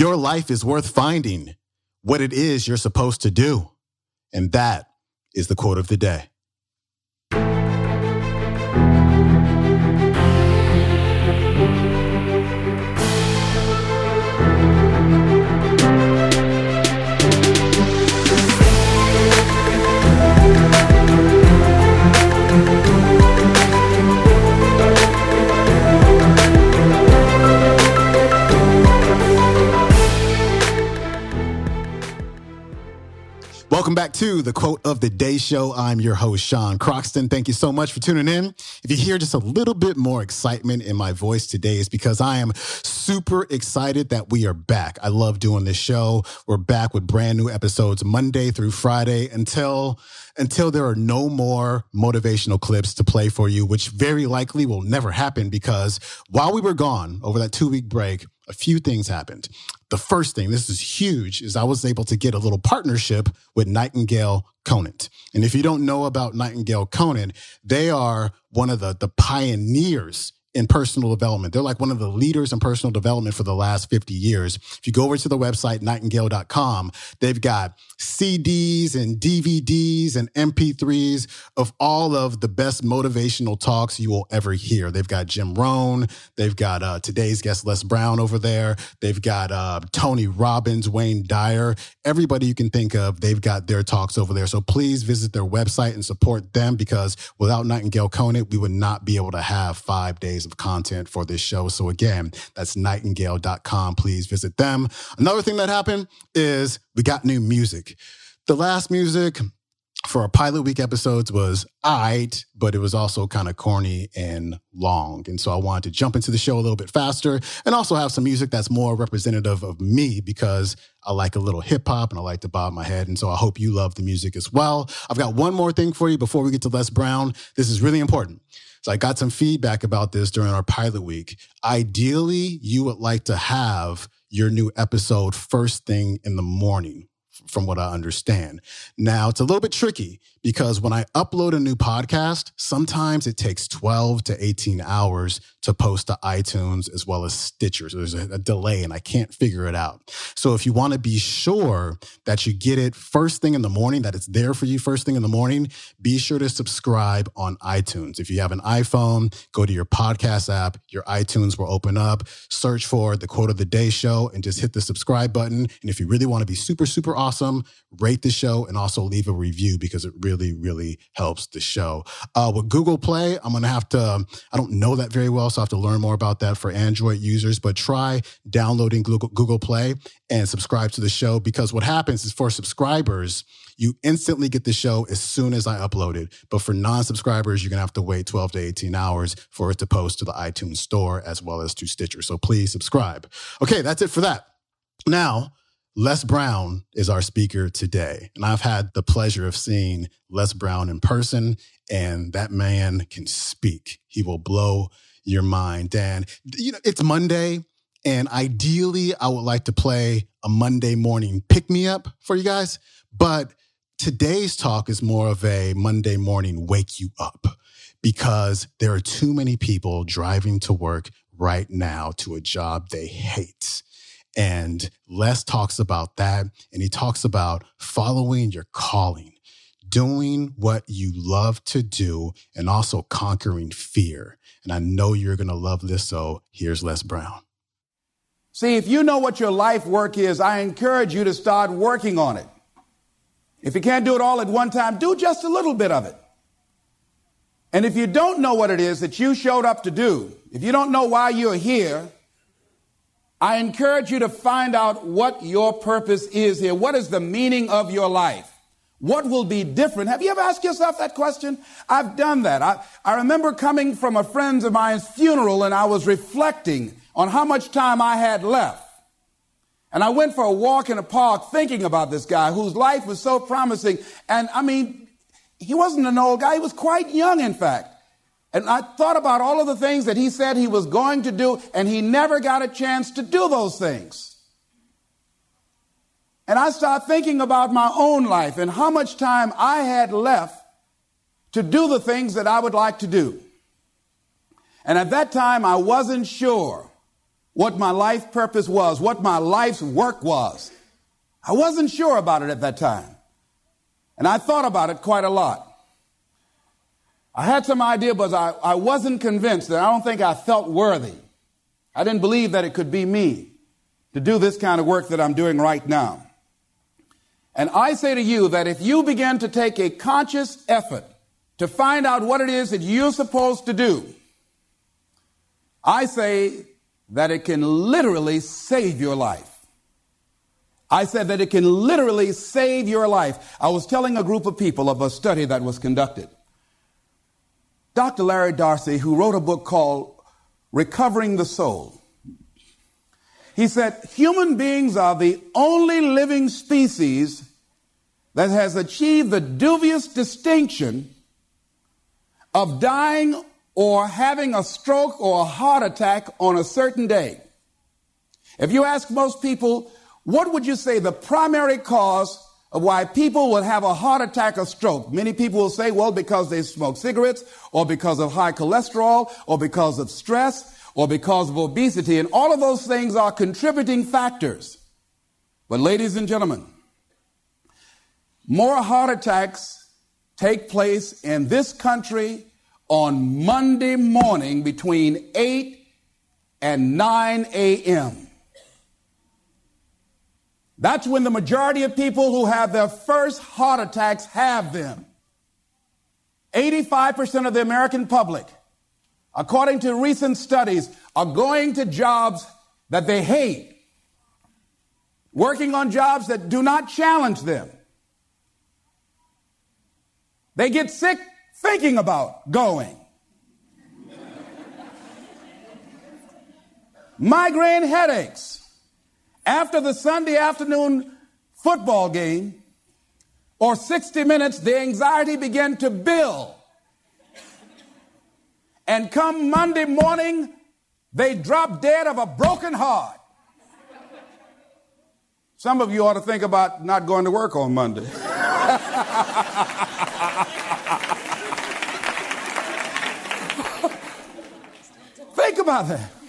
Your life is worth finding what it is you're supposed to do. And that is the quote of the day. Welcome back to the quote of the day show. I'm your host, Sean Croxton. Thank you so much for tuning in. If you hear just a little bit more excitement in my voice today, is because I am super excited that we are back. I love doing this show. We're back with brand new episodes Monday through Friday until until there are no more motivational clips to play for you, which very likely will never happen because while we were gone over that two week break, a few things happened. The first thing, this is huge, is I was able to get a little partnership with Nightingale Conant. And if you don't know about Nightingale Conant, they are one of the, the pioneers in personal development. They're like one of the leaders in personal development for the last 50 years. If you go over to the website, nightingale.com, they've got CDs and DVDs and MP3s of all of the best motivational talks you will ever hear. They've got Jim Rohn. They've got uh, today's guest, Les Brown, over there. They've got uh, Tony Robbins, Wayne Dyer. Everybody you can think of, they've got their talks over there. So please visit their website and support them because without Nightingale Conant, we would not be able to have five days of content for this show. So again, that's nightingale.com. Please visit them. Another thing that happened is we got new music. The last music for our pilot week episodes was alright, but it was also kind of corny and long. And so I wanted to jump into the show a little bit faster and also have some music that's more representative of me because I like a little hip hop and I like to bob my head. And so I hope you love the music as well. I've got one more thing for you before we get to Les Brown. This is really important. So I got some feedback about this during our pilot week. Ideally, you would like to have your new episode first thing in the morning from what I understand. Now, it's a little bit tricky because when I upload a new podcast, sometimes it takes 12 to 18 hours to post to iTunes as well as Stitcher. So there's a, a delay and I can't figure it out. So if you want to be sure that you get it first thing in the morning, that it's there for you first thing in the morning, be sure to subscribe on iTunes. If you have an iPhone, go to your podcast app, your iTunes will open up, search for the quote of the day show and just hit the subscribe button. And if you really want to be super, super awesome, rate the show and also leave a review because it really, really helps the show. Uh, with Google Play, I'm going to have to, I don't know that very well, so I have to learn more about that for Android users, but try downloading Google, Google Play and subscribe to the show because what happens is for subscribers, you instantly get the show as soon as I upload it. But for non subscribers, you're going to have to wait 12 to 18 hours for it to post to the iTunes store as well as to Stitcher. So please subscribe. Okay, that's it for that. Now, Les Brown is our speaker today. And I've had the pleasure of seeing Les Brown in person, and that man can speak. He will blow your mind. Dan, you know, it's Monday, and ideally, I would like to play a Monday morning pick me up for you guys. But today's talk is more of a Monday morning wake you up because there are too many people driving to work right now to a job they hate. And Les talks about that. And he talks about following your calling, doing what you love to do, and also conquering fear. And I know you're going to love this. So here's Les Brown. See, if you know what your life work is, I encourage you to start working on it. If you can't do it all at one time, do just a little bit of it. And if you don't know what it is that you showed up to do, if you don't know why you're here, I encourage you to find out what your purpose is here. What is the meaning of your life? What will be different? Have you ever asked yourself that question? I've done that. I, I remember coming from a friend of mine's funeral and I was reflecting on how much time I had left. And I went for a walk in a park thinking about this guy whose life was so promising. And I mean, he wasn't an old guy. He was quite young, in fact. And I thought about all of the things that he said he was going to do, and he never got a chance to do those things. And I started thinking about my own life and how much time I had left to do the things that I would like to do. And at that time, I wasn't sure what my life purpose was, what my life's work was. I wasn't sure about it at that time. And I thought about it quite a lot. I had some idea, but I, I wasn't convinced, and I don't think I felt worthy. I didn't believe that it could be me to do this kind of work that I'm doing right now. And I say to you that if you begin to take a conscious effort to find out what it is that you're supposed to do, I say that it can literally save your life. I said that it can literally save your life. I was telling a group of people of a study that was conducted. Dr. Larry Dossey, who wrote a book called Recovering the Soul, he said, human beings are the only living species that has achieved the dubious distinction of dying or having a stroke or a heart attack on a certain day. If you ask most people, what would you say the primary cause of why people will have a heart attack or stroke? Many people will say, well, because they smoke cigarettes or because of high cholesterol or because of stress or because of obesity. And all of those things are contributing factors. But ladies and gentlemen, more heart attacks take place in this country on Monday morning between 8 and 9 a.m. That's when the majority of people who have their first heart attacks have them. 85% of the American public, according to recent studies, are going to jobs that they hate, working on jobs that do not challenge them. They get sick thinking about going. Migraine headaches. After the Sunday afternoon football game or 60 minutes, the anxiety began to build. And come Monday morning, they drop dead of a broken heart. Some of you ought to think about not going to work on Monday. Think about that.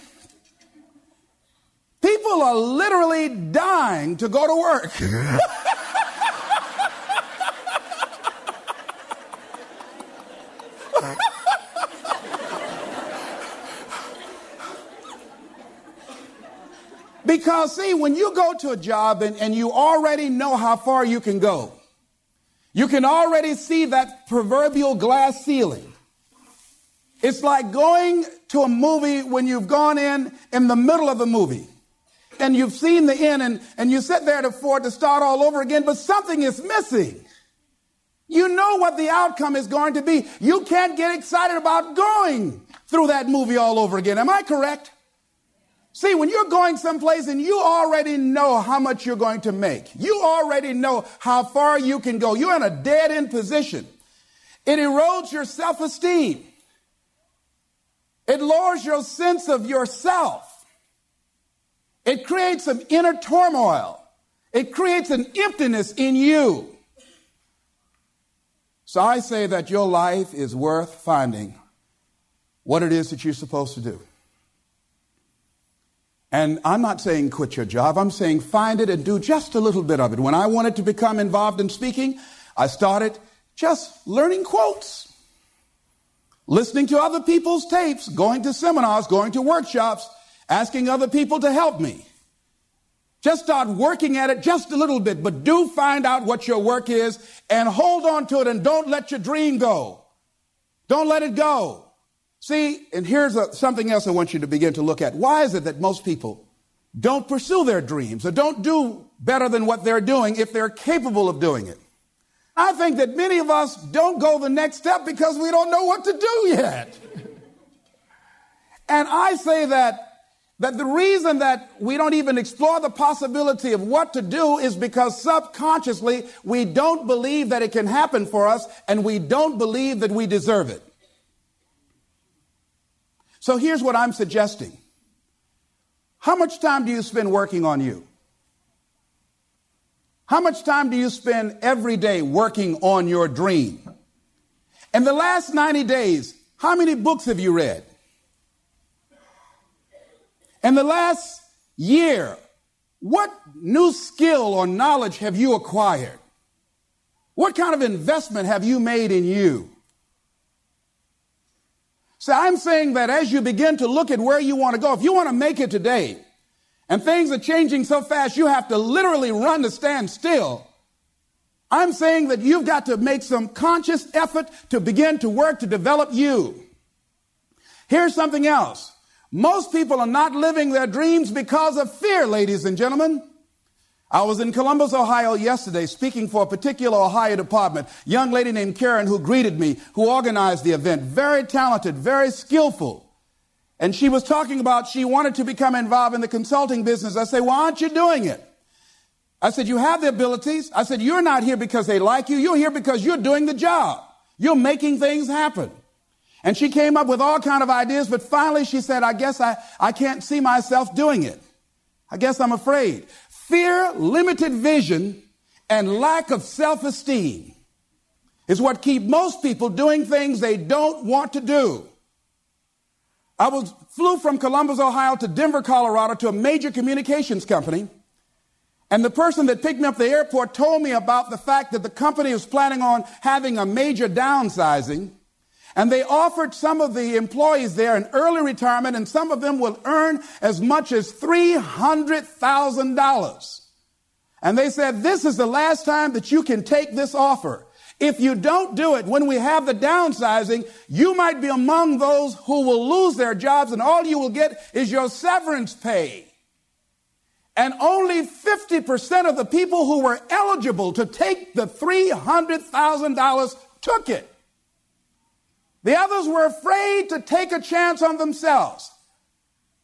People are literally dying to go to work. because, see, when you go to a job and, and you already know how far you can go, you can already see that proverbial glass ceiling. It's like going to a movie when you've gone in in the middle of the movie and you've seen the end and, and you sit there to, for to start all over again, but something is missing. You know what the outcome is going to be. You can't get excited about going through that movie all over again. Am I correct? See, when you're going someplace and you already know how much you're going to make, you already know how far you can go, you're in a dead end position. It erodes your self esteem. It lowers your sense of yourself. It creates some inner turmoil. It creates an emptiness in you. So I say that your life is worth finding what it is that you're supposed to do. And I'm not saying quit your job. I'm saying find it and do just a little bit of it. When I wanted to become involved in speaking, I started just learning quotes listening to other people's tapes, going to seminars, going to workshops, asking other people to help me. Just start working at it just a little bit, but do find out what your work is and hold on to it and don't let your dream go. Don't let it go. See, and here's a, something else I want you to begin to look at. Why is it that most people don't pursue their dreams or don't do better than what they're doing if they're capable of doing it? I think that many of us don't go the next step because we don't know what to do yet. and I say that that the reason that we don't even explore the possibility of what to do is because subconsciously we don't believe that it can happen for us and we don't believe that we deserve it. So here's what I'm suggesting. How much time do you spend working on you? How much time do you spend every day working on your dream? In the last 90 days, how many books have you read? In the last year, what new skill or knowledge have you acquired? What kind of investment have you made in you? So I'm saying that as you begin to look at where you want to go, if you want to make it today, and things are changing so fast, you have to literally run to stand still. I'm saying that you've got to make some conscious effort to begin to work to develop you. Here's something else. Most people are not living their dreams because of fear, ladies and gentlemen. I was in Columbus, Ohio yesterday speaking for a particular Ohio department. Young lady named Karen who greeted me, who organized the event. Very talented, very skillful. And she was talking about she wanted to become involved in the consulting business. I said, why aren't you doing it? I said, you have the abilities. I said, you're not here because they like you. You're here because you're doing the job. You're making things happen. And she came up with all kind of ideas, but finally she said, I guess I, I can't see myself doing it. I guess I'm afraid. Fear, limited vision, and lack of self-esteem is what keep most people doing things they don't want to do. I was flew from Columbus, Ohio to Denver, Colorado to a major communications company. And the person that picked me up at the airport told me about the fact that the company was planning on having a major downsizing and they offered some of the employees there an early retirement, and some of them will earn as much as $300,000. And they said, This is the last time that you can take this offer. If you don't do it when we have the downsizing, you might be among those who will lose their jobs, and all you will get is your severance pay. And only 50% of the people who were eligible to take the $300,000 took it. The others were afraid to take a chance on themselves.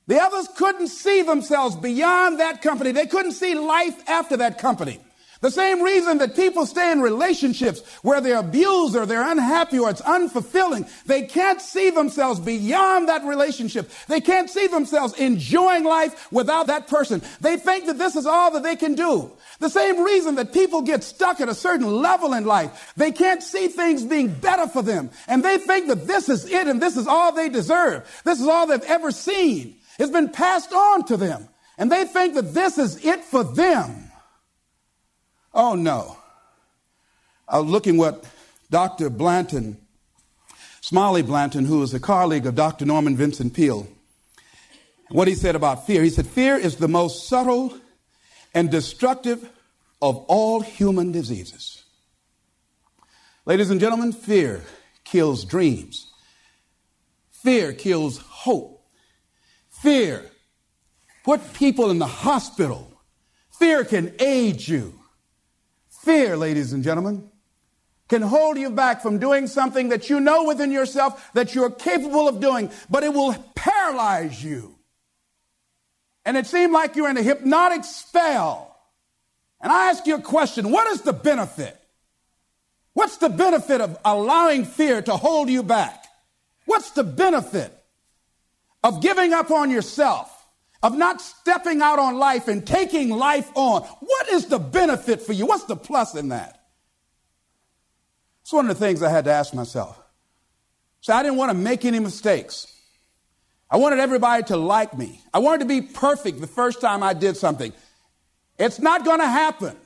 The others couldn't see themselves beyond that company. They couldn't see life after that company. The same reason that people stay in relationships where they're abused or they're unhappy or it's unfulfilling. They can't see themselves beyond that relationship. They can't see themselves enjoying life without that person. They think that this is all that they can do. The same reason that people get stuck at a certain level in life. They can't see things being better for them. And they think that this is it and this is all they deserve. This is all they've ever seen. It's been passed on to them. And they think that this is it for them. Oh no. I was looking what Dr. Blanton, Smiley Blanton, who was a colleague of Dr. Norman Vincent Peale, what he said about fear. He said, Fear is the most subtle and destructive of all human diseases. Ladies and gentlemen, fear kills dreams. Fear kills hope. Fear put people in the hospital. Fear can age you. Fear, ladies and gentlemen, can hold you back from doing something that you know within yourself that you're capable of doing, but it will paralyze you. And it seemed like you're in a hypnotic spell. And I ask you a question what is the benefit? What's the benefit of allowing fear to hold you back? What's the benefit of giving up on yourself? Of not stepping out on life and taking life on. What is the benefit for you? What's the plus in that? It's one of the things I had to ask myself. So I didn't want to make any mistakes. I wanted everybody to like me. I wanted to be perfect the first time I did something. It's not going to happen.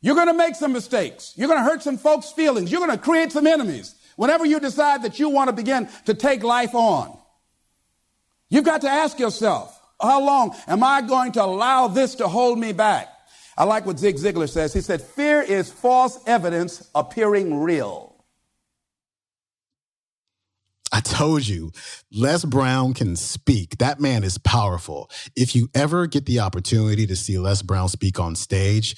You're going to make some mistakes. You're going to hurt some folks' feelings. You're going to create some enemies whenever you decide that you want to begin to take life on. You've got to ask yourself, how long am I going to allow this to hold me back? I like what Zig Ziglar says. He said, fear is false evidence appearing real. I told you, Les Brown can speak. That man is powerful. If you ever get the opportunity to see Les Brown speak on stage,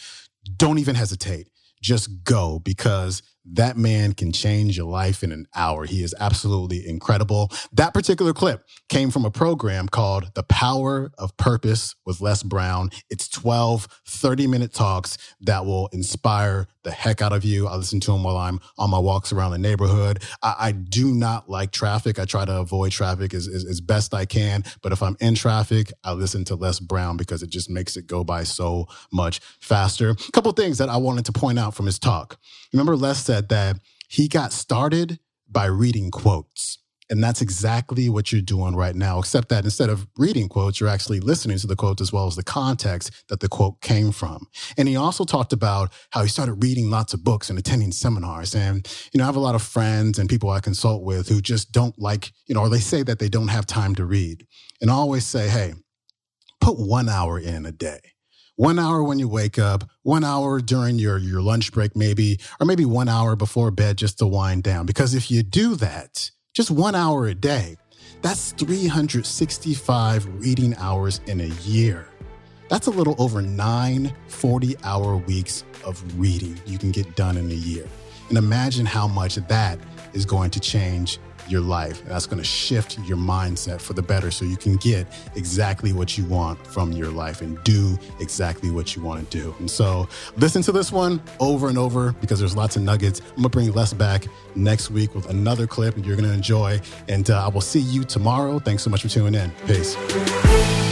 don't even hesitate. Just go because that man can change your life in an hour. He is absolutely incredible. That particular clip came from a program called The Power of Purpose with Les Brown. It's 12 30 minute talks that will inspire the heck out of you. I listen to them while I'm on my walks around the neighborhood. I, I do not like traffic. I try to avoid traffic as, as, as best I can. But if I'm in traffic, I listen to Les Brown because it just makes it go by so much faster. A couple things that I wanted to point out from his talk. Remember, Les said that he got started by reading quotes. And that's exactly what you're doing right now, except that instead of reading quotes, you're actually listening to the quotes as well as the context that the quote came from. And he also talked about how he started reading lots of books and attending seminars. And, you know, I have a lot of friends and people I consult with who just don't like, you know, or they say that they don't have time to read. And I always say, hey, put one hour in a day one hour when you wake up, one hour during your, your lunch break, maybe, or maybe one hour before bed just to wind down. Because if you do that, just one hour a day, that's 365 reading hours in a year. That's a little over nine 40 hour weeks of reading you can get done in a year. And imagine how much that is going to change your life. And that's going to shift your mindset for the better so you can get exactly what you want from your life and do exactly what you want to do. And so listen to this one over and over because there's lots of nuggets. I'm going to bring Les back next week with another clip that you're going to enjoy. And uh, I will see you tomorrow. Thanks so much for tuning in. Peace.